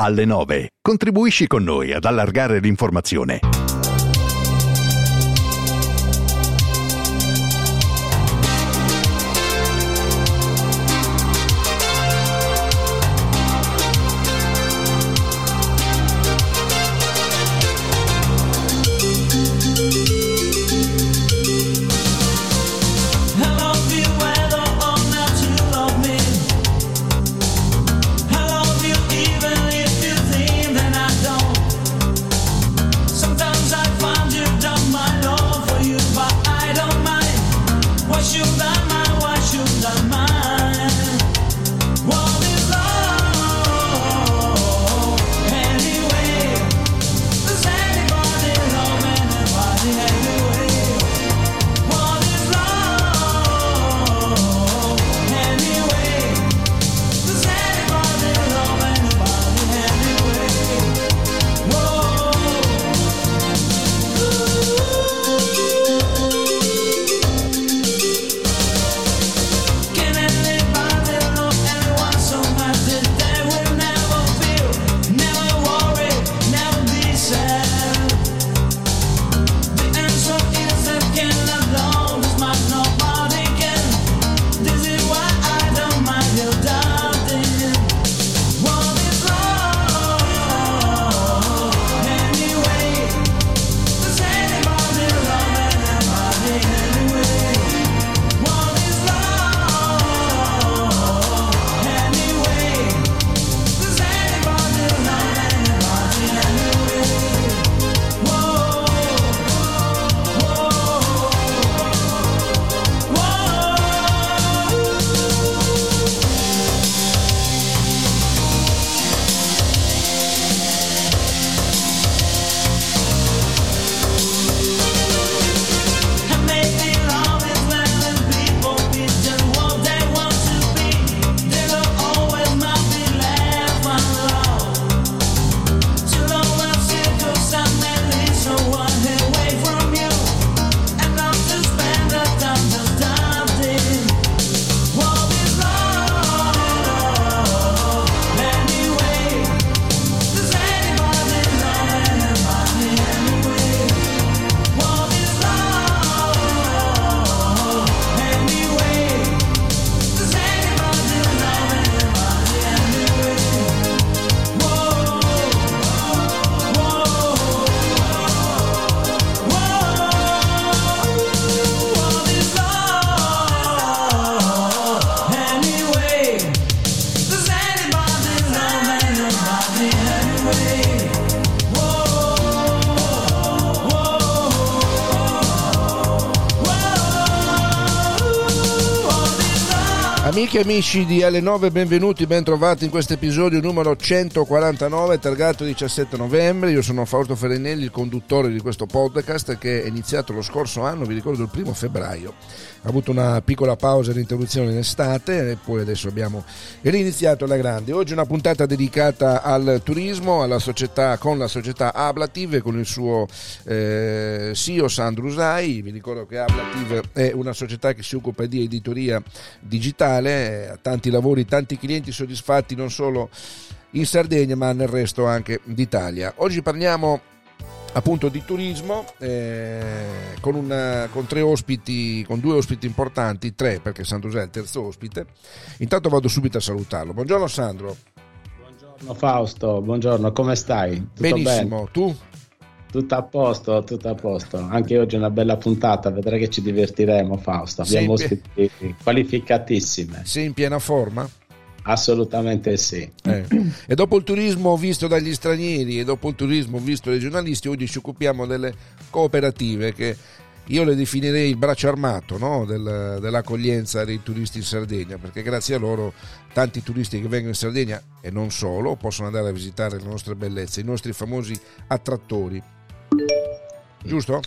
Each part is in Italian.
Alle 9. Contribuisci con noi ad allargare l'informazione. Amiche e amici di L9, benvenuti, bentrovati in questo episodio numero 149, targato 17 novembre. Io sono Fausto Ferenelli, il conduttore di questo podcast che è iniziato lo scorso anno, vi ricordo il primo febbraio. Avuto una piccola pausa di interruzione in estate e poi adesso abbiamo riniziato alla grande. Oggi una puntata dedicata al turismo, società, con la società Ablative, con il suo eh, CEO Sandro Usai. Vi ricordo che Ablative è una società che si occupa di editoria digitale, ha tanti lavori, tanti clienti soddisfatti non solo in Sardegna ma nel resto anche d'Italia. Oggi parliamo appunto di turismo eh, con, una, con tre ospiti, con due ospiti importanti, tre perché Sandro è il terzo ospite. Intanto vado subito a salutarlo. Buongiorno Sandro. Buongiorno Fausto, buongiorno, come stai? Tutto Benissimo, bene? tu? Tutto a posto, tutto a posto. Anche oggi è una bella puntata, vedrai che ci divertiremo Fausto. Abbiamo ospiti qualificatissime. Sei in piena forma? Assolutamente sì. Eh. E dopo il turismo visto dagli stranieri e dopo il turismo visto dai giornalisti, oggi ci occupiamo delle cooperative che io le definirei il braccio armato no? Del- dell'accoglienza dei turisti in Sardegna, perché grazie a loro tanti turisti che vengono in Sardegna e non solo possono andare a visitare le nostre bellezze, i nostri famosi attrattori. Giusto?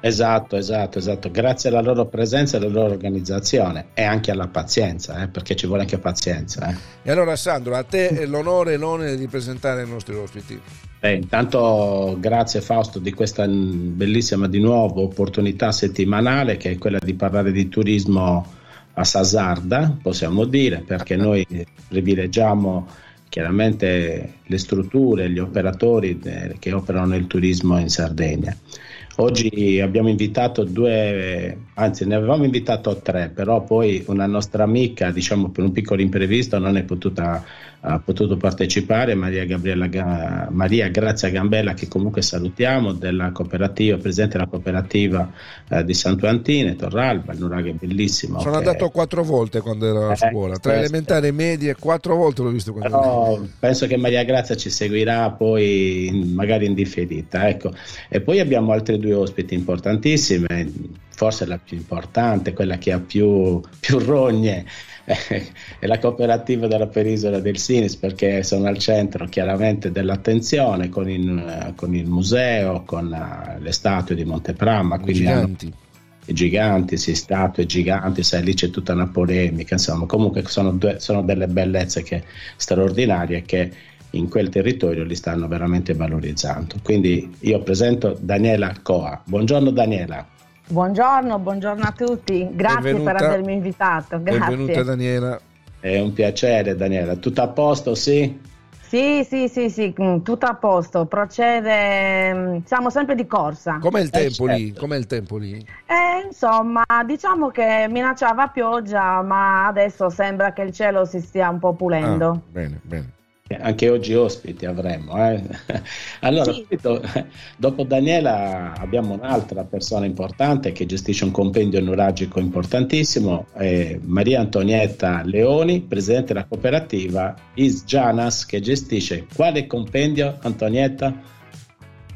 Esatto, esatto, esatto. Grazie alla loro presenza e alla loro organizzazione e anche alla pazienza, eh, perché ci vuole anche pazienza. eh. E allora Sandro, a te l'onore e l'onere di presentare i nostri ospiti. Beh, intanto grazie Fausto di questa bellissima di nuovo opportunità settimanale che è quella di parlare di turismo a Sasarda, possiamo dire, perché noi privilegiamo chiaramente le strutture, gli operatori eh, che operano nel turismo in Sardegna. Oggi abbiamo invitato due, anzi ne avevamo invitato tre, però poi una nostra amica, diciamo per un piccolo imprevisto, non è potuta, ha potuto partecipare, Maria, Gabriella, Ga- Maria Grazia Gambella, che comunque salutiamo, della cooperativa, presidente della cooperativa eh, di Santo Antine, Torralba, il nuraghe è bellissimo. Sono che- andato quattro volte quando ero a Eh, scuola, tra questo. elementari e medie, quattro volte l'ho visto quando Però penso che Maria Grazia ci seguirà poi in- magari in differita. Ecco. E poi abbiamo altre due ospiti importantissime, forse la più importante, quella che ha più, più rogne, è la cooperativa della penisola del Sinis perché sono al centro chiaramente dell'attenzione con il, con il museo, con eh, le statue di Montepramma. Quindi hanno- giganti. i giganti, sì, statue giganti, sai, lì c'è tutta una polemica, insomma, comunque sono, due- sono delle bellezze che, straordinarie che in quel territorio li stanno veramente valorizzando. Quindi io presento Daniela Coa. Buongiorno Daniela. Buongiorno, buongiorno a tutti, grazie Benvenuta. per avermi invitato. Benvenuta Grazie. Daniela. È un piacere Daniela. Tutto a posto, sì? Sì, sì, sì, sì, mm, tutto a posto, procede, mm, siamo sempre di corsa. Com'è il Eh, tempo lì? certo. Com'è il tempo lì? Eh, insomma, diciamo che minacciava pioggia, ma adesso sembra che il cielo si stia un po' pulendo. Ah, bene, bene. Anche oggi ospiti avremo. eh. Allora, Sì. subito, dopo Daniela abbiamo un'altra persona importante che gestisce un compendio nuragico importantissimo, è Maria Antonietta Leoni, presidente della cooperativa Is Janas, che gestisce quale compendio, Antonietta?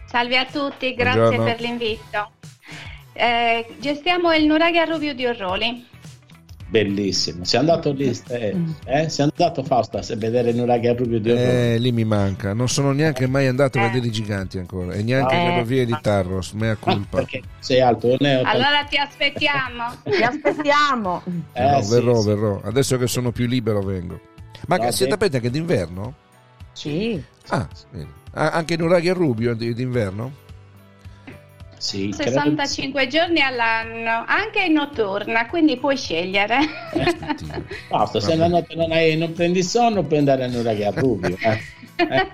Salve a tutti, grazie Buongiorno. per l'invito. Eh, gestiamo il Nuraghe a Rubio di Orroli. Bellissimo. Sei andato lì, eh? eh? Sei andato Fausta a vedere Nuraghe a Rubio di Orrolo? Eh, lì mi manca. Non sono neanche mai andato a Eh. vedere i giganti ancora. E neanche Eh. nelle vie di Tarros. Mea Ah, culpa. perché sei alto, non è Allora ti aspettiamo. Ti aspettiamo. Eh, No, sì, verrò, sì. verrò. Adesso che sono più libero vengo. Ma che siete aperti anche d'inverno? Sì. Ah. Ah, anche in Uraghi a Rubio di- d'inverno? Sì, credo- 65 giorni all'anno, anche in notturna, quindi puoi scegliere. Aspettina. Basta, se la notte non, hai, non prendi sonno puoi andare a Nuraghe a Rubio. eh. Eh,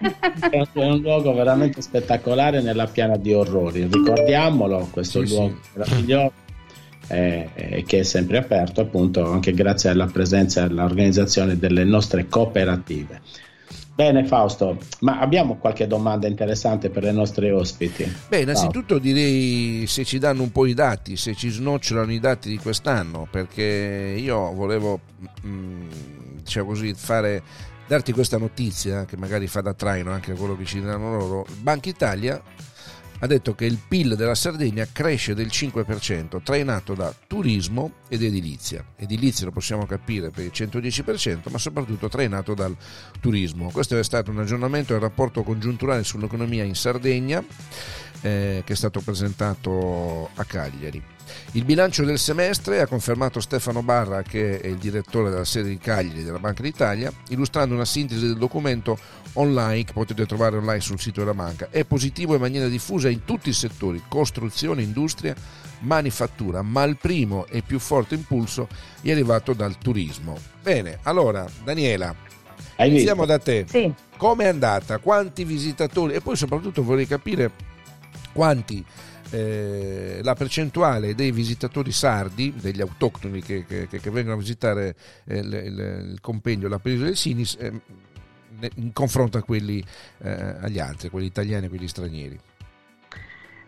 È, un, è un luogo veramente spettacolare nella piana di orrori. Ricordiamolo, questo Sì, luogo meraviglioso eh, eh, che è sempre aperto appunto anche grazie alla presenza e all'organizzazione delle nostre cooperative. Bene Fausto, ma abbiamo qualche domanda interessante per le nostre ospiti? Beh, innanzitutto direi se ci danno un po' i dati, se ci snocciolano i dati di quest'anno, perché io volevo, mm, diciamo così, fare, darti questa notizia che magari fa da traino anche a quello che ci danno loro. Banca Italia ha detto che il PIL della Sardegna cresce del 5%, trainato da turismo ed edilizia. Edilizia lo possiamo capire per il 110%, ma soprattutto trainato dal turismo. Questo è stato un aggiornamento del rapporto congiunturale sull'economia in Sardegna eh, che è stato presentato a Cagliari. Il bilancio del semestre ha confermato Stefano Barra, che è il direttore della sede di Cagliari della Banca d'Italia, illustrando una sintesi del documento online che potete trovare online sul sito della banca. È positivo in maniera diffusa in tutti i settori, costruzione, industria, manifattura, ma il primo e più forte impulso è arrivato dal turismo. Bene, allora Daniela, Hai visto? iniziamo da te. Sì. Come è andata? Quanti visitatori? E poi soprattutto vorrei capire quanti eh, la percentuale dei visitatori sardi, degli autoctoni che, che- che- vengono a visitare eh, il, il- il compendio, la penisola del Sinis, eh, in confronto a quelli eh, agli altri, quelli italiani e quelli stranieri.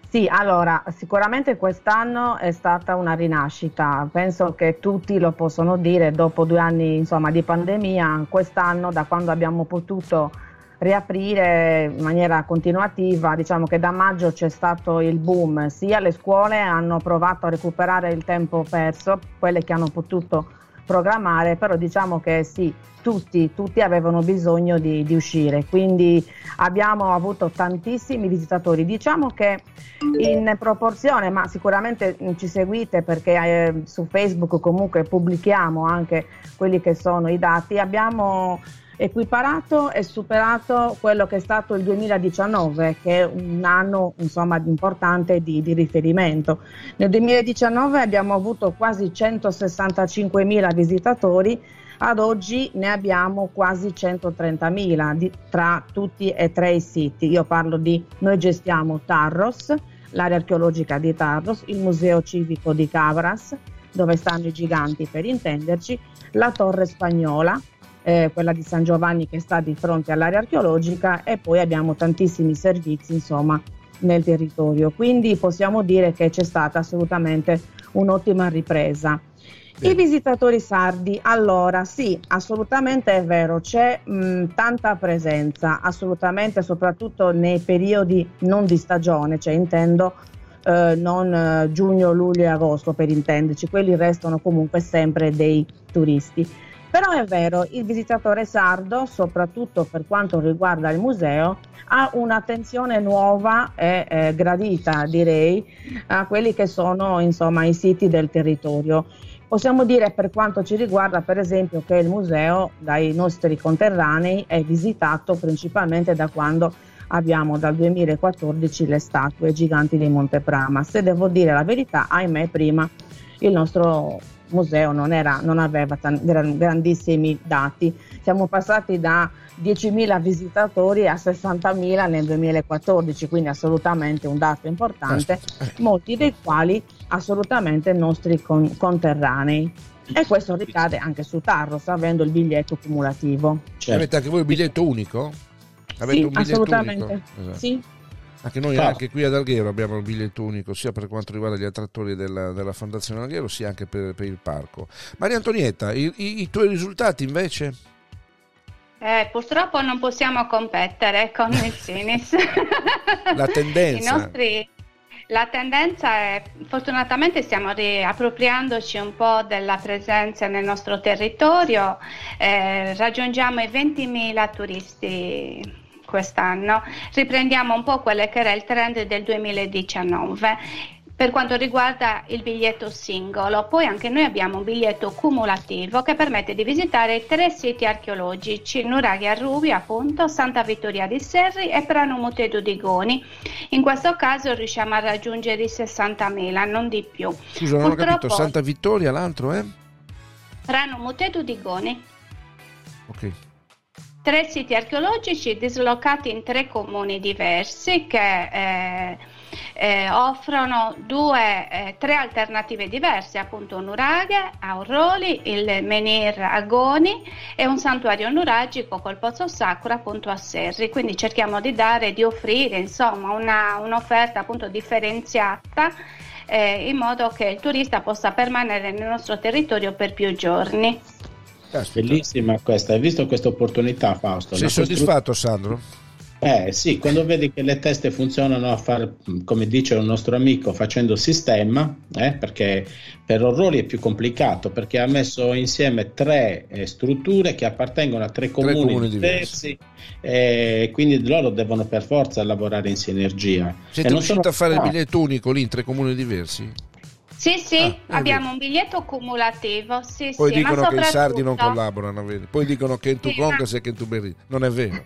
Sì, allora, sicuramente quest'anno è stata una rinascita, penso che tutti lo possono dire dopo due anni insomma, di pandemia, quest'anno da quando abbiamo potuto riaprire in maniera continuativa. Diciamo che da maggio c'è stato il boom, sia le scuole hanno provato a recuperare il tempo perso, quelle che hanno potuto programmare, però diciamo che sì, tutti, tutti avevano bisogno di, di uscire, quindi abbiamo avuto tantissimi visitatori. Diciamo che in proporzione, ma sicuramente ci seguite perché eh, su Facebook comunque pubblichiamo anche quelli che sono i dati, abbiamo equiparato e superato quello che è stato il 2019, che è un anno insomma, importante di, di riferimento. Nel 2019 abbiamo avuto quasi 165.000 visitatori, ad oggi ne abbiamo quasi 130.000 di- tra tutti e tre i siti. Io parlo di, noi gestiamo Tarros, l'area archeologica di Tarros, il Museo Civico di Cabras, dove stanno i giganti per intenderci, la Torre Spagnola, eh, quella di San Giovanni che sta di fronte all'area archeologica e poi abbiamo tantissimi servizi insomma nel territorio. Quindi possiamo dire che c'è stata assolutamente un'ottima ripresa. I visitatori sardi, allora sì, assolutamente è vero, c'è mh, tanta presenza, assolutamente, soprattutto nei periodi non di stagione, cioè intendo eh, non eh, giugno, luglio e agosto per intenderci, quelli restano comunque sempre dei turisti. Però è vero, il visitatore sardo, soprattutto per quanto riguarda il museo, ha un'attenzione nuova e eh, gradita, direi, a quelli che sono insomma i siti del territorio. Possiamo dire per quanto ci riguarda, per esempio, che il museo dai nostri conterranei è visitato principalmente da quando abbiamo dal 2014 le statue giganti di Monteprama. Se devo dire la verità, ahimè, prima il nostro museo non, era, non aveva tan- gran- grandissimi dati. Siamo passati da 10.000 visitatori a 60.000 nel 2014, quindi assolutamente un dato importante, molti dei quali assolutamente nostri con- conterranei. E questo ricade anche su Tarros, avendo il biglietto cumulativo. Certo. Avete anche voi il biglietto unico? Avete Sì, un biglietto assolutamente. unico? Esatto. Sì. Anche noi, anche qui ad Alghero, abbiamo il biglietto unico, sia per quanto riguarda gli attrattori della, della Fondazione Alghero, sia anche per, per il parco. Maria Antonietta, i, i- i tuoi risultati invece? Eh, purtroppo non possiamo competere con il Sinis. La tendenza. I nostri- la tendenza è, fortunatamente stiamo riappropriandoci un po' della presenza nel nostro territorio, eh, raggiungiamo i 20.000 turisti quest'anno, riprendiamo un po' quello che era il trend del 2019 per quanto riguarda il biglietto singolo. Poi anche noi abbiamo un biglietto cumulativo che permette di visitare tre siti archeologici, Nuraghi a Rubi, appunto, Santa Vittoria di Serri e Prano Mutedo di Goni. In questo caso riusciamo a raggiungere i 60.000, non di più. Scusa, non ho capito, Santa Vittoria, l'altro è? Prano Mutedo di Goni. Ok. Tre siti archeologici dislocati in tre comuni diversi che eh, eh, offrono due, eh, tre alternative diverse, appunto Nuraghe, Auroli, il Menir a Goni e un santuario nuragico col Pozzo Sacro appunto a Serri. Quindi cerchiamo di dare, di offrire insomma una, un'offerta appunto differenziata eh, in modo che il turista possa permanere nel nostro territorio per più giorni. Caspita. Bellissima questa, hai visto questa opportunità Fausto? Sei La costru- soddisfatto, Sandro? Eh sì, quando vedi che le teste funzionano a fare, come dice un nostro amico, facendo sistema, eh, perché per Orroli è più complicato, perché ha messo insieme tre eh, strutture che appartengono a tre comuni, comuni diversi, e quindi loro devono per forza lavorare in sinergia. Siete riusciti sono- a fare il no, biglietto unico lì in tre comuni diversi? Sì, sì, Ah, abbiamo un biglietto cumulativo, sì, Poi sì, dicono che i sardi non collaborano, vedi? Poi dicono che in tu Sì, Concas ma- e che in tu Berri. Non è vero.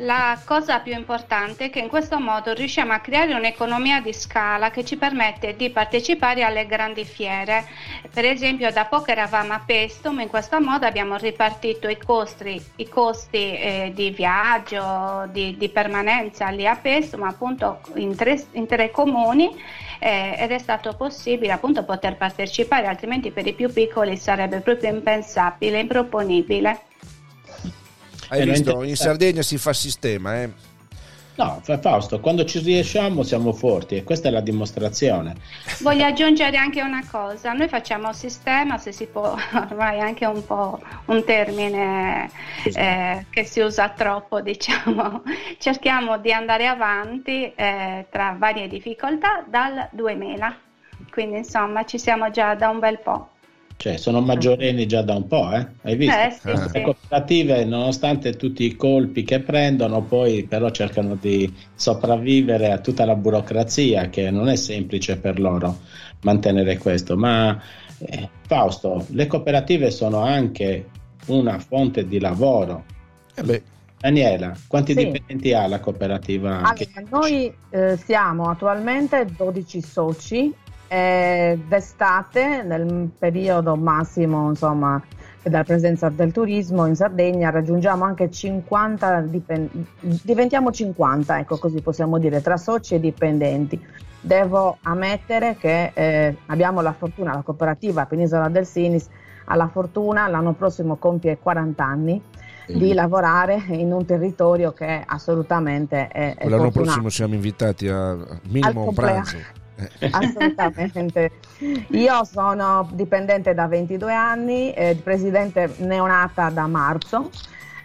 La cosa più importante è che in questo modo riusciamo a creare un'economia di scala che ci permette di partecipare alle grandi fiere. Per esempio, da poco eravamo a Pestum, in questo modo abbiamo ripartito i costi, i costi eh, di viaggio, di, di permanenza lì a Pestum, appunto in tre, in tre comuni. eh, ed è stato possibile appunto poter partecipare, altrimenti per i più piccoli sarebbe proprio impensabile, improponibile. Hai no, visto? inter- In Sardegna si fa sistema, eh? No, Fa- Fausto, quando ci riusciamo siamo forti e questa è la dimostrazione. Voglio aggiungere anche una cosa, noi facciamo sistema, se si può, ormai è anche un po' un termine eh, che si usa troppo, diciamo, cerchiamo di andare avanti eh, tra varie difficoltà dal 2000, quindi insomma ci siamo già da un bel po'. Cioè, sono maggiorenni già da un po', eh? Hai visto? Eh, sì, Le sì. cooperative, nonostante tutti i colpi che prendono, poi però cercano di sopravvivere a tutta la burocrazia, che non è semplice per loro mantenere questo. Ma eh, Fausto, le cooperative sono anche una fonte di lavoro. Eh beh, Daniela, quanti Sì. dipendenti ha la cooperativa? Allora, noi eh, siamo attualmente 12 soci, eh, d'estate nel periodo massimo insomma della presenza del turismo in Sardegna raggiungiamo anche 50 dipen- diventiamo 50 ecco così possiamo dire tra soci e dipendenti devo ammettere che eh, abbiamo la fortuna la cooperativa Penisola del Sinis ha la fortuna l'anno prossimo compie 40 anni di lavorare in un territorio che assolutamente è, è l'anno fortunato. prossimo siamo invitati a minimo Al un pranzo. Eh, Assolutamente. Io sono dipendente da 22 anni, eh, presidente neonata da marzo.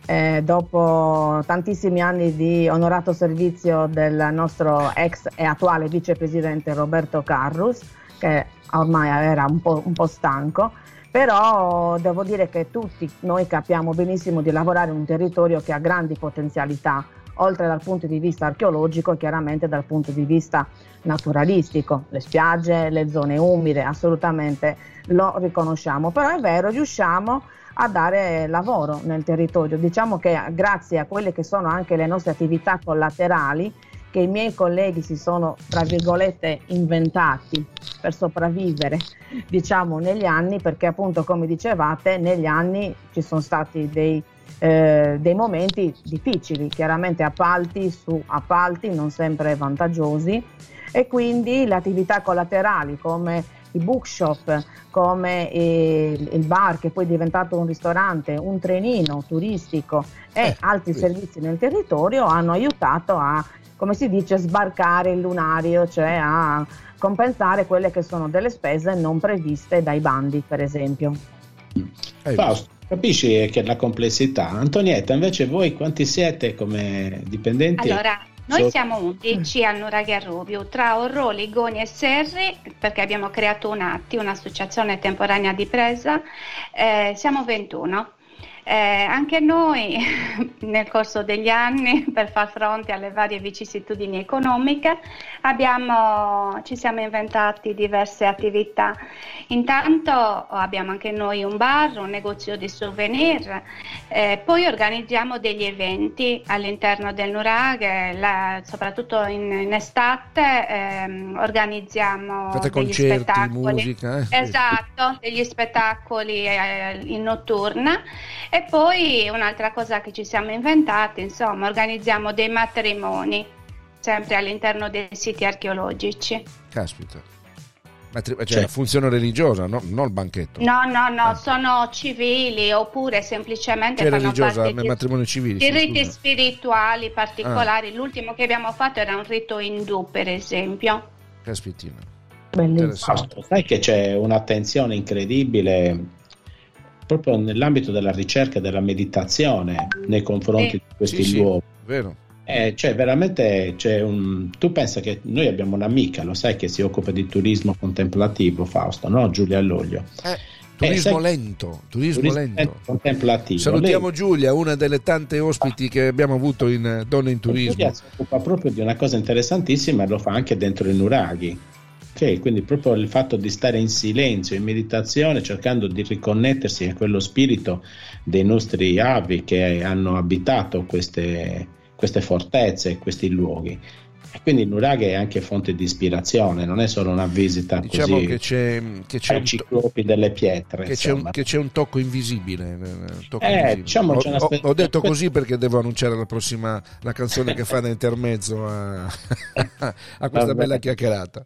eh, dopo tantissimi anni di onorato servizio del nostro ex e attuale vicepresidente Roberto Carrus, che ormai era un po', un po' stanco, però devo dire che tutti noi capiamo benissimo di lavorare in un territorio che ha grandi potenzialità, oltre dal punto di vista archeologico, chiaramente dal punto di vista naturalistico, le spiagge, le zone umide, assolutamente lo riconosciamo, però è vero, riusciamo a dare lavoro nel territorio. Diciamo che grazie a quelle che sono anche le nostre attività collaterali, che i miei colleghi si sono, tra virgolette, inventati per sopravvivere, diciamo, negli anni, perché appunto, come dicevate, negli anni ci sono stati dei, eh, dei momenti difficili, chiaramente appalti su appalti non sempre vantaggiosi e quindi le attività collaterali come i bookshop, come il, il bar che poi è diventato un ristorante, un trenino turistico e Eh, altri sì. servizi nel territorio hanno aiutato a, come si dice, sbarcare il lunario, cioè a compensare quelle che sono delle spese non previste dai bandi, per esempio. eh, Fausto, capisci che la complessità. Antonietta, invece voi quanti siete come dipendenti? Allora, noi So- siamo 11 al Nuraghe a Rubiu, tra Orroli, Goni e Serri, perché abbiamo creato un ATTI, un'associazione temporanea di presa, eh, siamo 21. Eh, anche noi nel corso degli anni, per far fronte alle varie vicissitudini economiche, abbiamo, ci siamo inventati diverse attività. Intanto abbiamo anche noi un bar, un negozio di souvenir, eh, poi organizziamo degli eventi all'interno del Nuraghe, la- soprattutto in, in estate ehm, organizziamo Fate degli concerti, spettacoli. musica, eh? Esatto, degli spettacoli eh, in notturna e poi un'altra cosa che ci siamo inventati, insomma, organizziamo dei matrimoni sempre all'interno dei siti archeologici. Caspita. Matri- cioè, Cioè- la funzione religiosa, no? non il banchetto. No, no, no, Ah. sono civili oppure semplicemente Che fanno religiosa? parte Matrimonio civile. di sì, riti scusa. Ah. spirituali particolari. L'ultimo che abbiamo fatto era un rito indù, per esempio. Caspitina. Bellissimo. Sai che c'è un'attenzione incredibile proprio nell'ambito della ricerca e della meditazione nei confronti Sì. di questi Sì, sì, luoghi. vero. Eh, cioè, veramente c'è un. Tu pensa che noi abbiamo un'amica, lo sai, che si occupa di turismo contemplativo, Fausto, no? Giulia Alloglio. Eh, turismo sai- lento, turismo, Turismo lento. contemplativo. Salutiamo Lei- Giulia, una delle tante ospiti che abbiamo avuto in eh, Donne in Turismo. Giulia si occupa proprio di una cosa interessantissima e lo fa anche dentro i nuraghi. Ok, quindi proprio il fatto di stare in silenzio, in meditazione, cercando di riconnettersi a quello spirito dei nostri avi che hanno abitato queste, queste fortezze, questi luoghi. E quindi il nuraghe è anche fonte di ispirazione, non è solo una visita Diciamo così che c'è, che c'è ai un, to- ciclopi delle pietre. che c'è un- che c'è un tocco invisibile. eh, un tocco Eh, invisibile. diciamo ho, ho- ho detto così perché devo annunciare la prossima la canzone che fa da intermezzo a, a questa Vabbè. bella chiacchierata.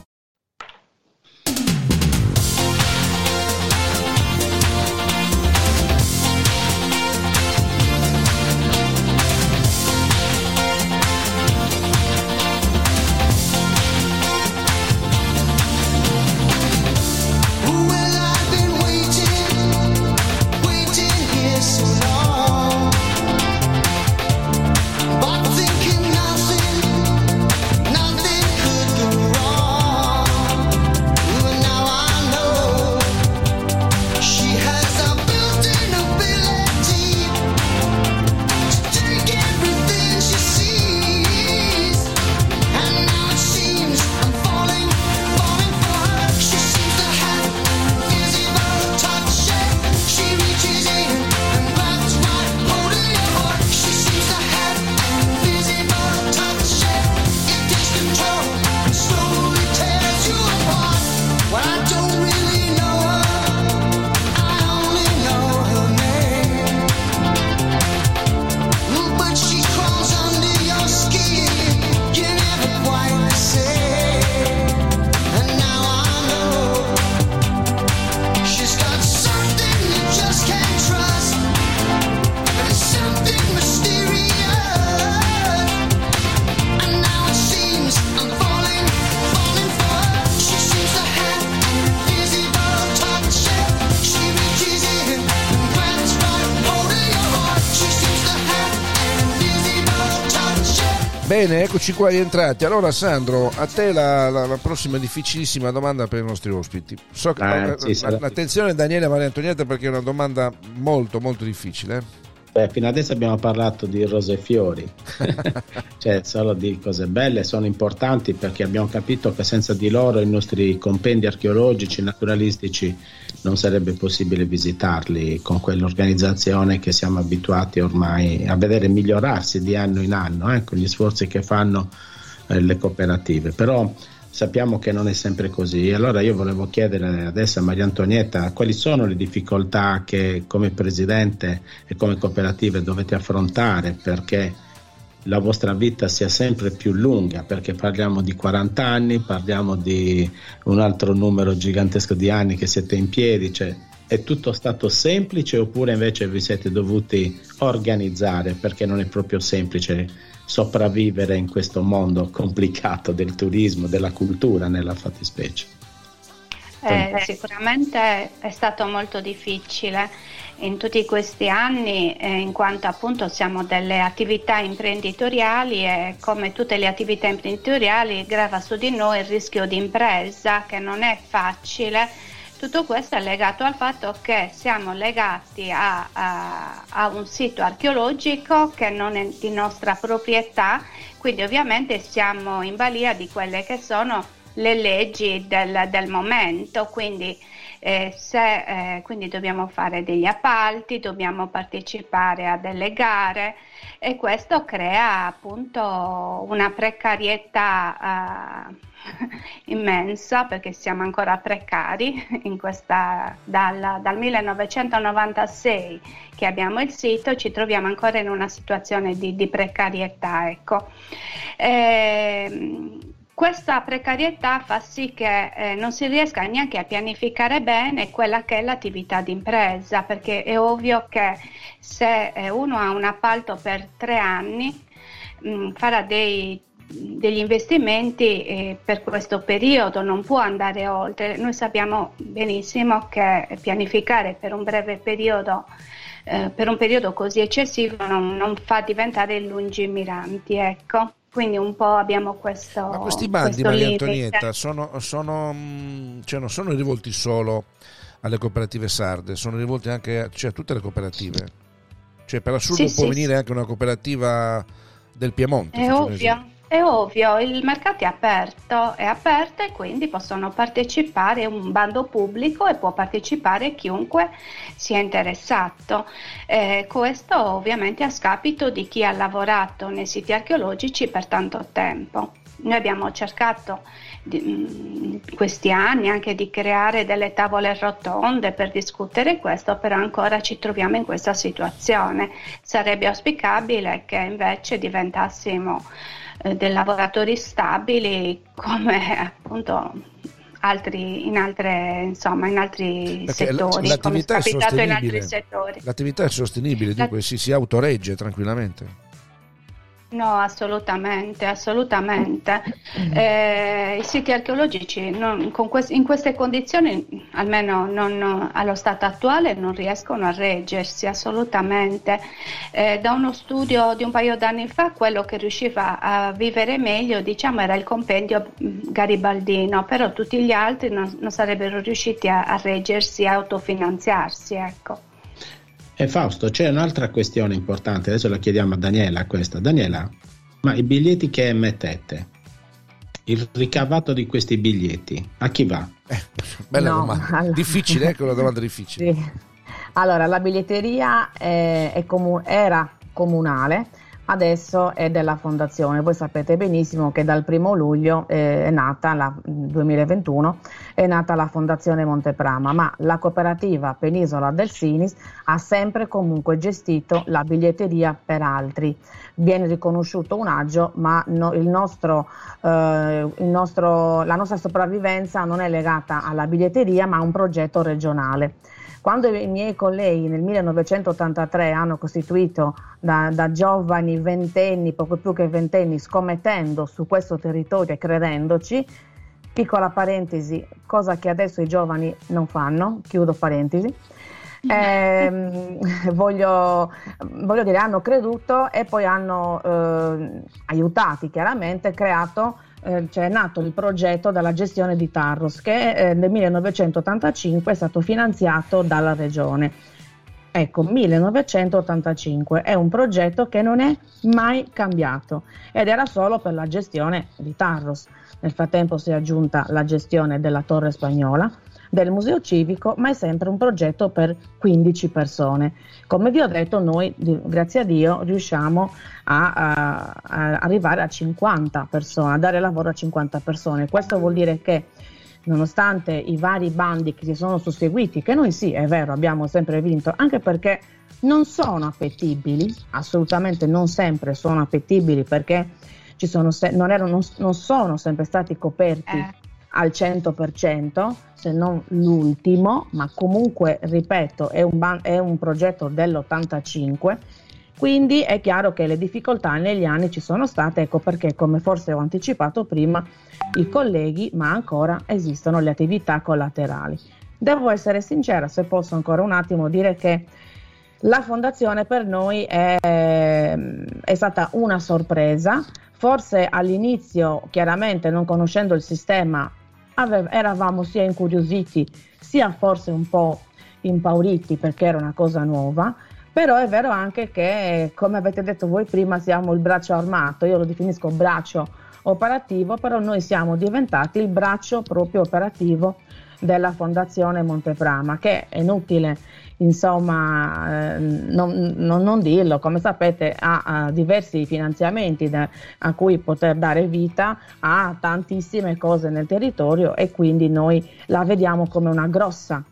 Bene, eccoci qua rientrati. Allora, Sandro, a te la, la- la prossima difficilissima domanda per i nostri ospiti. So che, Ah, eh, sì, attenzione, Daniele e Maria Antonietta, perché è una domanda molto, molto difficile. Eh. Beh, fino adesso abbiamo parlato di rose e fiori, cioè solo di cose belle, sono importanti perché abbiamo capito che senza di loro i nostri compendi archeologici, naturalistici, non sarebbe possibile visitarli con quell'organizzazione che siamo abituati ormai a vedere migliorarsi di anno in anno, eh, con gli sforzi che fanno eh, le cooperative. Però sappiamo che non è sempre così. Allora io volevo chiedere adesso a Maria Antonietta quali sono le difficoltà che come presidente e come cooperative dovete affrontare perché la vostra vita sia sempre più lunga, perché parliamo di 40 anni, parliamo di un altro numero gigantesco di anni che siete in piedi, cioè è tutto stato semplice oppure invece vi siete dovuti organizzare perché non è proprio semplice sopravvivere in questo mondo complicato del turismo, della cultura nella fattispecie? Eh, sicuramente è stato molto difficile in tutti questi anni, eh, in quanto appunto siamo delle attività imprenditoriali e come tutte le attività imprenditoriali grava su di noi il rischio di impresa che non è facile. Tutto questo è legato al fatto che siamo legati a, a- a un sito archeologico che non è di nostra proprietà, quindi ovviamente siamo in balia di quelle che sono le leggi del, del momento, quindi, eh, se, eh, quindi dobbiamo fare degli appalti, dobbiamo partecipare a delle gare e questo crea appunto una precarietà eh, immensa perché siamo ancora precari in questa, dal, dal 1996 che abbiamo il sito ci troviamo ancora in una situazione di, di precarietà ecco. Ehm, questa precarietà fa sì che eh, non si riesca neanche a pianificare bene quella che è l'attività di impresa, perché è ovvio che se eh, uno ha un appalto per tre anni, mh, farà dei, degli investimenti eh, per questo periodo, non può andare oltre. Noi sappiamo benissimo che pianificare per un breve periodo eh, per un periodo così eccessivo non, non fa diventare lungimiranti, ecco. Quindi un po' abbiamo questo. Ma questi bandi, Maria. Antonietta, sono, sono, mh, cioè non sono rivolti solo alle cooperative sarde, sono rivolti anche a, cioè, a tutte le cooperative. Cioè, per assurdo Sì, può sì, venire anche una cooperativa del Piemonte. È ovvio, è ovvio, il mercato è aperto, è aperto e quindi possono partecipare, un bando pubblico e può partecipare chiunque sia interessato. Eh, questo ovviamente a scapito di chi ha lavorato nei siti archeologici per tanto tempo. Noi abbiamo cercato in questi anni anche di creare delle tavole rotonde per discutere questo, però ancora ci troviamo in questa situazione. Sarebbe auspicabile che invece diventassimo eh, dei lavoratori stabili come appunto altri, in, altre, insomma, in altri Perché settori, l'attività è in altri sostenibile. settori. L'attività è sostenibile, La- dunque si, si autoregge tranquillamente. No, assolutamente, assolutamente. Eh, I siti archeologici non- quest- in queste condizioni, almeno non- allo stato attuale, non riescono a reggersi assolutamente. Eh, da uno studio di un paio d'anni fa, quello che riusciva a vivere meglio, diciamo, era il compendio garibaldino, però tutti gli altri non, non sarebbero riusciti a, a reggersi, a autofinanziarsi, ecco. E Fausto, c'è un'altra questione importante, adesso la chiediamo a Daniela questa. Daniela, ma i biglietti che emettete, il ricavato di questi biglietti, a chi va? Bella No, domanda. allora- Difficile, ecco una domanda difficile. Sì. Allora, la biglietteria è- è comu- era comunale, adesso è della fondazione. Voi sapete benissimo che dal primo luglio eh, è nata, la 2021, è nata la fondazione Monteprama, ma la cooperativa Penisola del Sinis ha sempre comunque gestito la biglietteria per altri. Viene riconosciuto un agio, ma no- il nostro, eh, il nostro- la nostra sopravvivenza non è legata alla biglietteria, ma a un progetto regionale. Quando i miei colleghi nel 1983 hanno costituito da, da giovani ventenni, poco più che ventenni, scommettendo su questo territorio e credendoci, piccola parentesi, cosa che adesso i giovani non fanno, chiudo parentesi, ehm, voglio, voglio dire, hanno creduto e poi hanno eh, aiutati chiaramente, creato eh, cioè è nato il progetto della gestione di Tarros che eh, nel 1985 è stato finanziato dalla regione. Ecco, 1985 è un progetto che non è mai cambiato ed era solo per la gestione di Tarros. Nel frattempo si è aggiunta la gestione della Torre Spagnola, del Museo Civico, ma è sempre un progetto per 15 persone. Come vi ho detto, noi, grazie a Dio, riusciamo a, a- a arrivare a 50 persone, a dare lavoro a 50 persone. Questo vuol dire che nonostante i vari bandi che si sono susseguiti, che noi sì, è vero, abbiamo sempre vinto, anche perché non sono appetibili, assolutamente non sempre sono appetibili perché non, erano, non sono sempre stati coperti Eh. Al 100%, se non l'ultimo, ma comunque, ripeto, è un, ban- è un progetto dell'85, quindi è chiaro che le difficoltà negli anni ci sono state, ecco perché, come forse ho anticipato prima, i colleghi, ma ancora esistono le attività collaterali. Devo essere sincera, se posso ancora un attimo dire che la fondazione per noi è, è stata una sorpresa. Forse all'inizio, chiaramente non conoscendo il sistema, ave- eravamo sia incuriositi sia forse un po' impauriti perché era una cosa nuova. Però è vero anche che, come avete detto voi prima, siamo il braccio armato, io lo definisco braccio operativo, però noi siamo diventati il braccio proprio operativo della Fondazione Monteprama, che è inutile insomma eh, non, non- non dirlo, come sapete ha, ha diversi finanziamenti da- a cui poter dare vita a tantissime cose nel territorio e quindi noi la vediamo come una grossa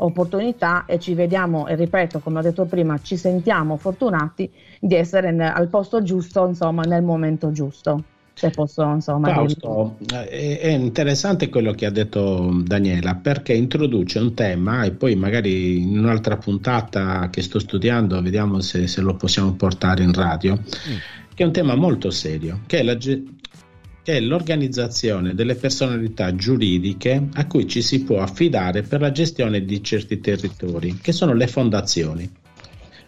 opportunità e ci vediamo, e ripeto, come ho detto prima, ci sentiamo fortunati di essere ne- al posto giusto, insomma, nel momento giusto. Se posso, insomma. Fausto, eh, è interessante quello che ha detto Daniela perché introduce un tema e poi magari in un'altra puntata che sto studiando vediamo se, se lo possiamo portare in radio, che è un tema molto serio, che è, la che è l'organizzazione delle personalità giuridiche a cui ci si può affidare per la gestione di certi territori, che sono le fondazioni.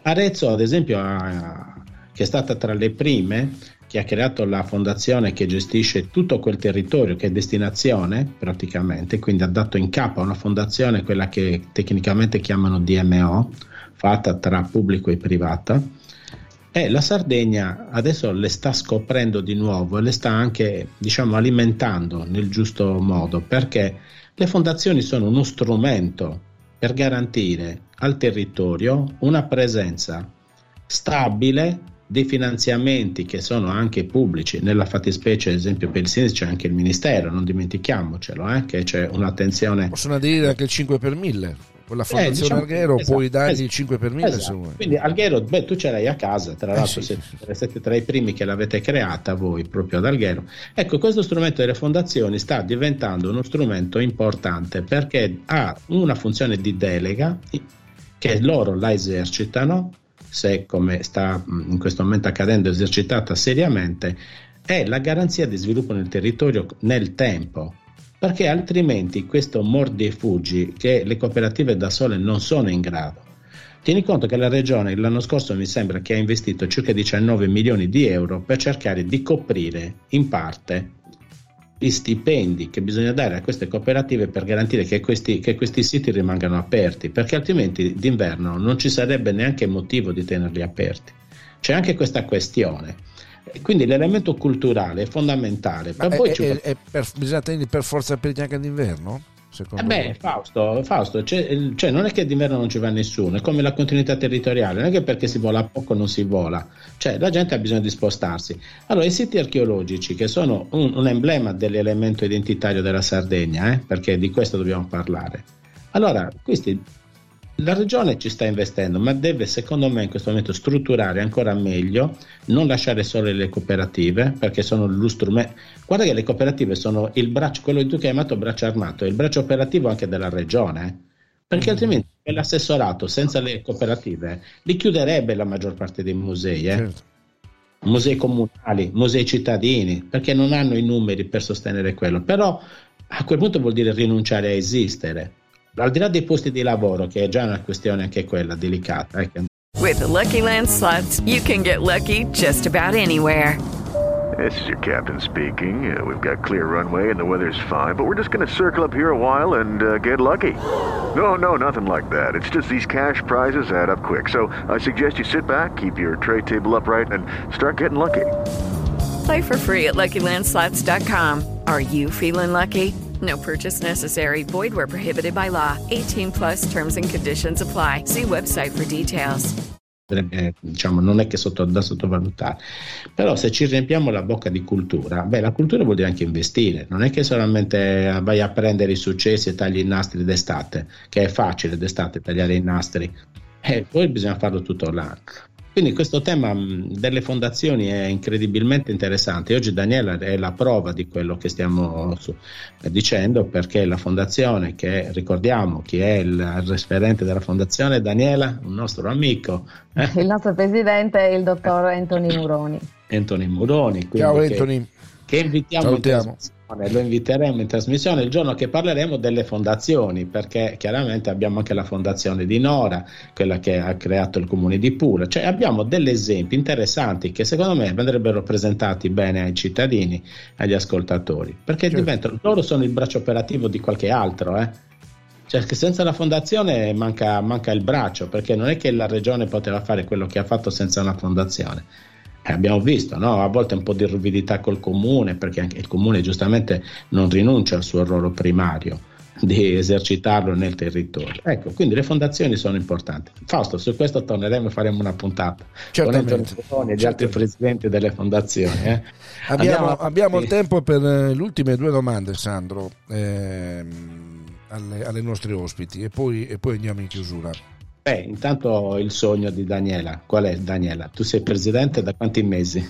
Arezzo, ad esempio, ha- che è stata tra le prime che ha creato la fondazione che gestisce tutto quel territorio che è destinazione praticamente, quindi ha dato in capo a una fondazione quella che tecnicamente chiamano DMO, fatta tra pubblico e privata. E la Sardegna adesso le sta scoprendo di nuovo e le sta anche, diciamo, alimentando nel giusto modo, perché le fondazioni sono uno strumento per garantire al territorio una presenza stabile di finanziamenti che sono anche pubblici, nella fattispecie ad esempio per il sindaco c'è anche il ministero, non dimentichiamocelo, eh, che c'è un'attenzione Possono aderire anche il 5 per 1000. Con la fondazione diciamo- Alghero esatto, puoi dargli esatto, il 5 per 1000 se esatto. vuoi. Quindi Alghero, beh, tu ce l'hai a casa, tra Eh, l'altro sì. siete, siete tra i primi che l'avete creata voi proprio ad Alghero. Ecco, questo strumento delle fondazioni sta diventando uno strumento importante perché ha una funzione di delega che loro la esercitano, se come sta mh, in questo momento accadendo esercitata seriamente, è la garanzia di sviluppo nel territorio nel tempo perché altrimenti questo mordi e fuggi che le cooperative da sole non sono in grado. Tieni conto che la regione l'anno scorso mi sembra che ha investito circa 19 milioni di euro per cercare di coprire in parte gli stipendi che bisogna dare a queste cooperative per garantire che questi, che questi siti rimangano aperti, perché altrimenti d'inverno non ci sarebbe neanche motivo di tenerli aperti. C'è anche questa questione. Quindi l'elemento culturale è fondamentale. Ma è- poi è- ci- è per- bisogna tenerli per forza aperti anche d'inverno? Secondo eh beh, me? Fausto, Fausto c'è- cioè non è che d'inverno non ci va nessuno, è come la continuità territoriale, non è che perché si vola poco non si vola, cioè la gente ha bisogno di spostarsi. Allora, i siti archeologici, che sono un, un emblema dell'elemento identitario della Sardegna, eh, perché di questo dobbiamo parlare. Allora, questi, la regione ci sta investendo, ma deve, secondo me, in questo momento strutturare ancora meglio, non lasciare solo le cooperative, perché sono lo strumento. Guarda che le cooperative sono il braccio, quello che tu hai chiamato braccio armato, il braccio operativo anche della regione. eh. Perché altrimenti l'assessorato senza le cooperative li chiuderebbe la maggior parte dei musei, eh. Certo. musei comunali, musei cittadini, perché non hanno i numeri per sostenere quello. Però a quel punto vuol dire rinunciare a esistere. Al di là dei posti di lavoro, che è già una questione anche quella delicata, eh, che With the Lucky Land slots, you can get lucky just about anywhere. This is your captain speaking. Uh, we've got clear runway and the weather's fine, but we're just going to circle up here a while and uh, get lucky. No, no, nothing like that. It's just these cash prizes add up quick. So I suggest you sit back, keep your tray table upright, and start getting lucky. Play for free at LuckyLandSlots.com. Are you feeling lucky? No purchase necessary. Void where prohibited by law. 18 plus terms and conditions apply. See website for details. potrebbe, diciamo, non è che sotto, da sottovalutare. Però se ci riempiamo la bocca di cultura, beh, la cultura vuol dire anche investire, non è che solamente vai a prendere i successi e tagli i nastri d'estate, che è facile d'estate tagliare i nastri, e poi bisogna farlo tutto l'anno. Quindi questo tema mh, delle fondazioni è incredibilmente interessante. Oggi Daniela è la prova di quello che stiamo dicendo perché la fondazione, che ricordiamo chi è il referente della fondazione, Daniela, un nostro amico, eh, Il nostro presidente è il dottor Anthony Muroni. Anthony Muroni. quindi Ciao che- Anthony. che invitiamo in Salutiamo. trasmissione, lo inviteremo in trasmissione il giorno che parleremo delle fondazioni, perché chiaramente abbiamo anche la fondazione di Nora, quella che ha creato il comune di Pula, cioè abbiamo degli esempi interessanti che secondo me andrebbero presentati bene ai cittadini, agli ascoltatori, perché Certo. diventano, loro sono il braccio operativo di qualche altro, eh. Cioè che senza la fondazione manca, manca il braccio, perché non è che la regione poteva fare quello che ha fatto senza una fondazione. Eh, abbiamo visto, no? a volte un po' di ruvidità col comune, perché anche il comune giustamente non rinuncia al suo ruolo primario di esercitarlo nel territorio. Ecco, quindi le fondazioni sono importanti. Fausto, su questo torneremo e faremo una puntata Certamente. con Antonio Toni e gli altri Certamente. presidenti delle fondazioni. eh. Abbiamo, abbiamo il tempo per eh, le ultime due domande, Sandro, ehm, alle, alle nostre ospiti, e poi, e poi andiamo in chiusura. Beh, intanto il sogno di Daniela. Qual è Daniela? Tu sei presidente da quanti mesi?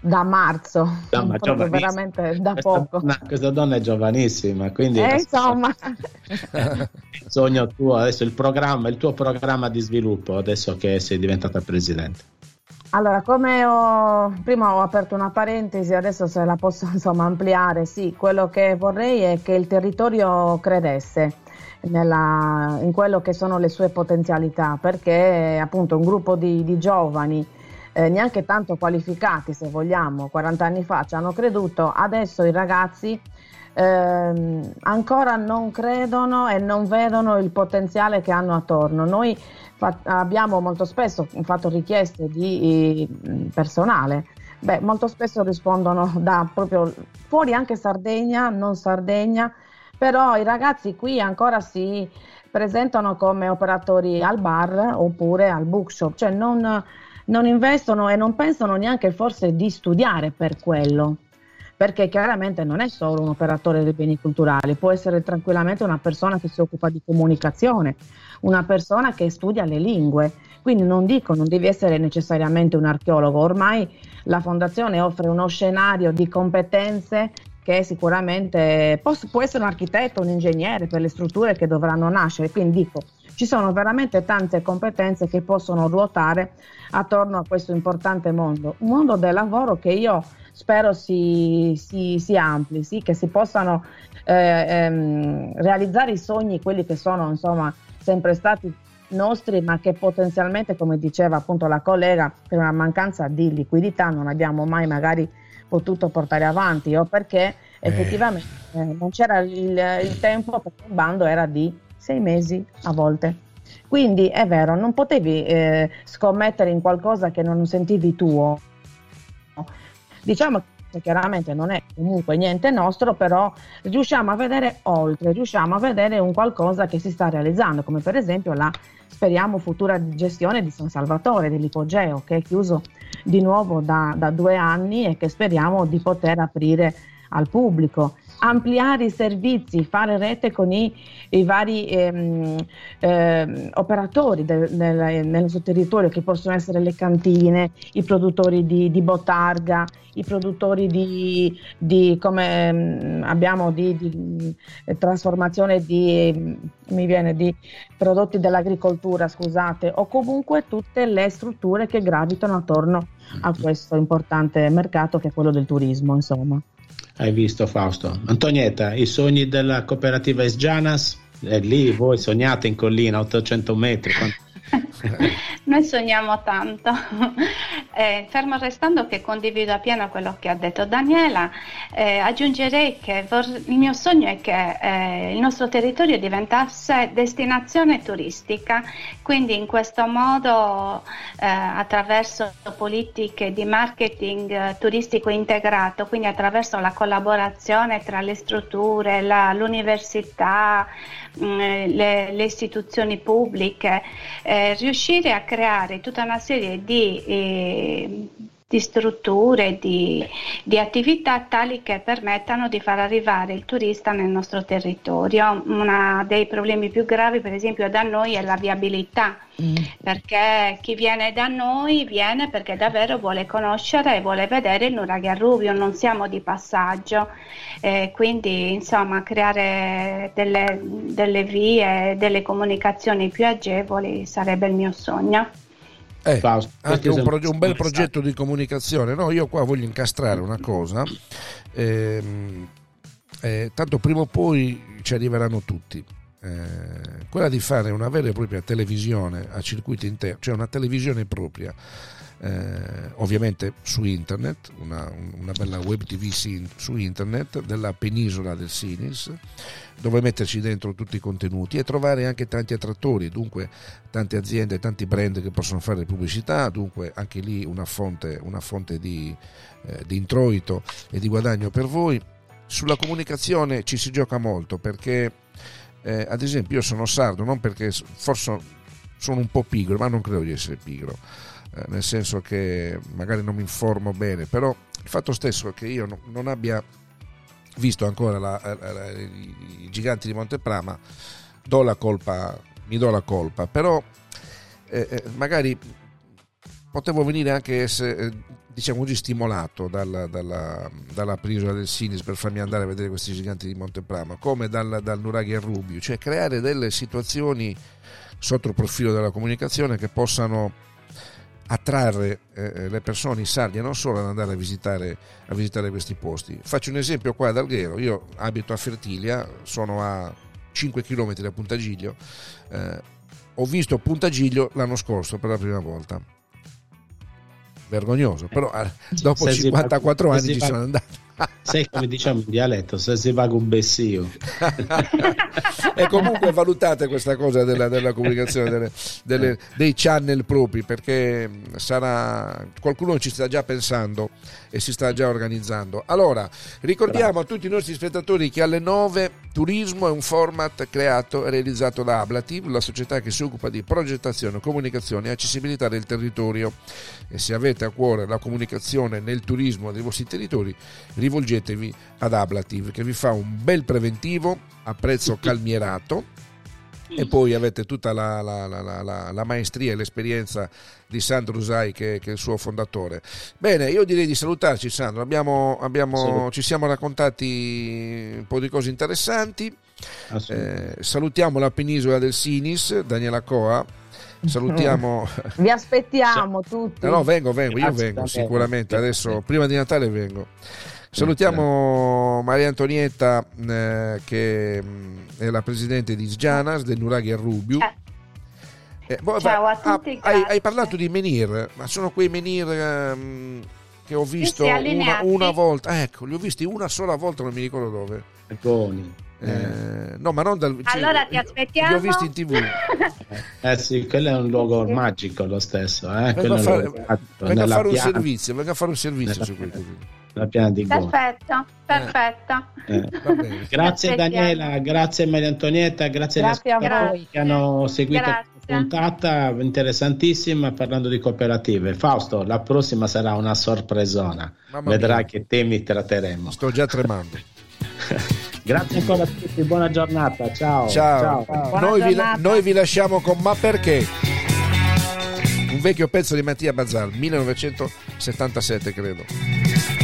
Da marzo, Da- ma proprio giovanissima. veramente da Questa poco. donna, questa donna è giovanissima, quindi Eh, insomma, il sogno tuo adesso il programma, il tuo programma di sviluppo adesso che sei diventata presidente. allora come ho prima ho aperto una parentesi, adesso se la posso insomma ampliare, sì, quello che vorrei è che il territorio credesse nella- in quello che sono le sue potenzialità, perché appunto un gruppo di, di giovani eh, neanche tanto qualificati, se vogliamo, 40 anni fa ci hanno creduto, adesso i ragazzi ehm, ancora non credono e non vedono il potenziale che hanno attorno. Noi fa- abbiamo molto spesso fatto richieste di eh, personale. Beh, molto spesso rispondono da proprio fuori anche Sardegna, non Sardegna, però i ragazzi qui ancora si presentano come operatori al bar oppure al bookshop, cioè non, non investono e non pensano neanche forse di studiare per quello perché chiaramente non è solo un operatore dei beni culturali, può essere tranquillamente una persona che si occupa di comunicazione, una persona che studia le lingue. Quindi non dico, non devi essere necessariamente un archeologo, ormai la fondazione offre uno scenario di competenze che sicuramente può, essere un architetto, un ingegnere per le strutture che dovranno nascere. Quindi dico, ci sono veramente tante competenze che possono ruotare attorno a questo importante mondo, un mondo del lavoro che io spero si, si, si ampli, sì, che si possano eh, ehm, realizzare i sogni, quelli che sono insomma sempre stati nostri, ma che potenzialmente, come diceva appunto la collega, per una mancanza di liquidità non abbiamo mai magari potuto portare avanti o perché effettivamente eh, non c'era il, il tempo perché il bando era di sei mesi a volte. Quindi è vero, non potevi eh, scommettere in qualcosa che non sentivi tuo. Diciamo che chiaramente non è comunque niente nostro, però riusciamo a vedere oltre, riusciamo a vedere un qualcosa che si sta realizzando, come per esempio la speriamo futura gestione di San Salvatore dell'Ipogeo, che è chiuso di nuovo da, da due anni e che speriamo di poter aprire al pubblico. Ampliare i servizi, fare rete con i, i vari ehm, ehm, operatori del, del, nel nostro territorio che possono essere le cantine, i produttori di, di botarga, i produttori di, di come ehm, abbiamo di, di eh, trasformazione di, mi viene, di prodotti dell'agricoltura, scusate, o comunque tutte le strutture che gravitano attorno a questo importante mercato che è quello del turismo, insomma. Hai visto Fausto? Antonietta, i sogni della cooperativa Esgianas? È lì voi sognate in collina, 800 metri. quanto- Noi sogniamo tanto, Eh, fermo restando che condivido appieno quello che ha detto Daniela, eh, aggiungerei che vor- il mio sogno è che eh, il nostro territorio diventasse destinazione turistica, quindi in questo modo eh, attraverso politiche di marketing eh, turistico integrato, quindi attraverso la collaborazione tra le strutture, la- l'università, mh, le, le istituzioni pubbliche, eh, riuscire a creare tutta una serie di, eh, di strutture, di, di attività tali che permettano di far arrivare il turista nel nostro territorio. Uno dei problemi più gravi, per esempio, da noi è la viabilità, perché chi viene da noi viene perché davvero vuole conoscere e vuole vedere il nuraghe Rubio, non siamo di passaggio. Eh, quindi, insomma, creare delle, delle vie, delle comunicazioni più agevoli sarebbe il mio sogno. Eh, anche un, proge- un bel progetto di comunicazione. No, io qua voglio incastrare una cosa. ehm, eh, tanto prima o poi ci arriveranno tutti. Eh, quella di fare una vera e propria televisione a circuito interno, cioè una televisione propria, eh, ovviamente su internet, una, una bella web tv su internet della penisola del Sinis, dove metterci dentro tutti i contenuti e trovare anche tanti attrattori, dunque tante aziende, tanti brand che possono fare pubblicità, dunque anche lì una fonte, una fonte di, eh, di introito e di guadagno per voi. Sulla comunicazione ci si gioca molto perché, eh, ad esempio, io sono sardo, non perché forse sono un po' pigro, ma non credo di essere pigro, nel senso che magari non mi informo bene, però il fatto stesso che io no- non abbia visto ancora la- la- la- i, giganti di Monteprama, do la colpa, mi do la colpa, però eh, eh, magari potevo venire anche essere, eh, diciamo così, stimolato dalla, dalla, dalla penisola del Sinis per farmi andare a vedere questi giganti di Monteprama, come dal, dal Nuraghi al Rubio, cioè creare delle situazioni sotto il profilo della comunicazione che possano attrarre eh, le persone in Sardia non solo ad andare a visitare, a visitare questi posti. Faccio un esempio qua ad Alghero, io abito a Fertilia, sono a 5 km da Puntagiglio. Eh, ho visto Puntagiglio l'anno scorso per la prima volta. Vergognoso, però eh, dopo Se si 54 va- se anni ci sono andato. Sai come diciamo in dialetto, se si va con bessio. e comunque valutate questa cosa della, della comunicazione delle- delle- dei channel propri perché sarà qualcuno ci sta già pensando e si sta già organizzando. Allora ricordiamo a tutti i nostri spettatori che alle 9 Turismo è un format creato e realizzato da Ablativ la società che si occupa di progettazione, comunicazione e accessibilità del territorio. E se avete a cuore la comunicazione nel turismo dei vostri territori rivolgetevi ad Ablativ che vi fa un bel preventivo a prezzo calmierato e poi avete tutta la, la- la- la- la- la maestria e l'esperienza di Sandro Usai che, che è il suo fondatore. Bene, io direi di salutarci Sandro, abbiamo, abbiamo- ci siamo raccontati un po' di cose interessanti, Assolutamente. Eh, salutiamo la penisola del Sinis, Daniela Coa, salutiamo... Vi aspettiamo tutti. No, no, vengo, vengo, io vengo sicuramente, adesso prima di Natale vengo. Salutiamo Maria Antonietta eh, che mh, è la presidente di Sgianas del Nuraghi a Rubiu. Eh, Eh, boh, Ciao beh, a tutti, ah, hai, hai parlato di menhir, ma sono quei menhir ehm, che ho visto una, una volta. Ecco, li ho visti una sola volta, non mi ricordo dove. Goni. Eh. Eh, no, ma non dal cioè, Allora ti aspettiamo. Li ho visti in tv. Eh sì, quello è un luogo magico lo stesso. Eh? Vengo Quello a fare, luogo magico, vengo a nella fare un piana- servizio, vengo a fare un servizio su così. nella piana di Goni. Perfetto, perfetto. Eh. Bene. Grazie Aspettiamo. Daniela, grazie Maria Antonietta, grazie, Grazie a voi. che hanno seguito Grazie. questa puntata interessantissima parlando di cooperative. Fausto, la prossima sarà una sorpresona. Mamma Vedrai mia. che temi tratteremo. Sto già tremando. Grazie ancora a tutti, buona giornata. Ciao. Ciao. Buona Noi, vi, noi vi lasciamo con Ma perché? Un vecchio pezzo di Mattia Bazzar, 1977 credo.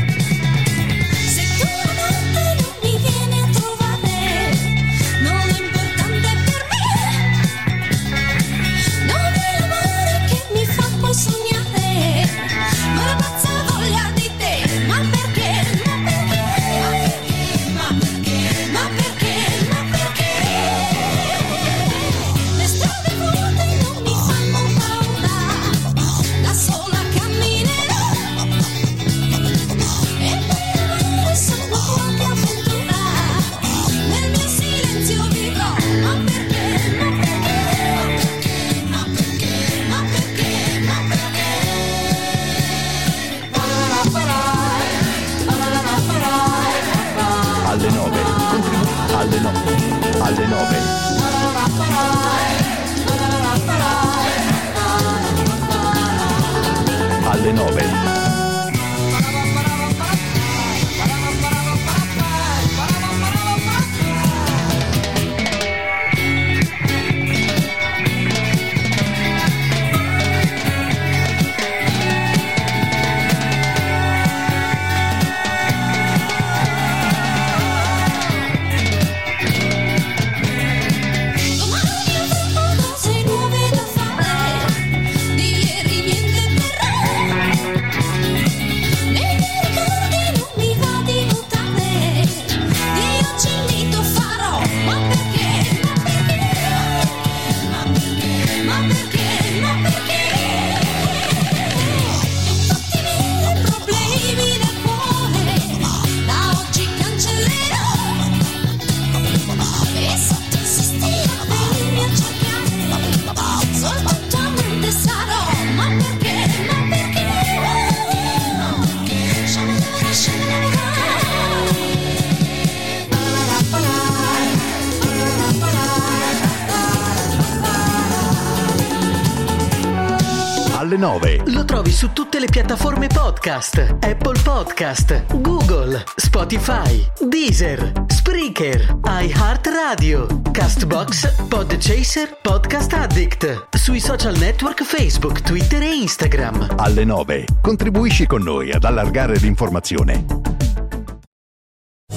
Piattaforme podcast: Apple Podcast, Google, Spotify, Deezer, Spreaker, iHeartRadio, Castbox, Podchaser, Podcast Addict. Sui social network Facebook, Twitter e Instagram. Alle 9. Contribuisci con noi ad allargare l'informazione.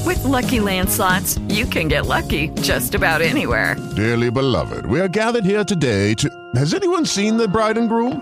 With Lucky Land slots, you can get lucky just about anywhere. Dearly beloved, we are gathered here today to. Has anyone seen the bride and groom?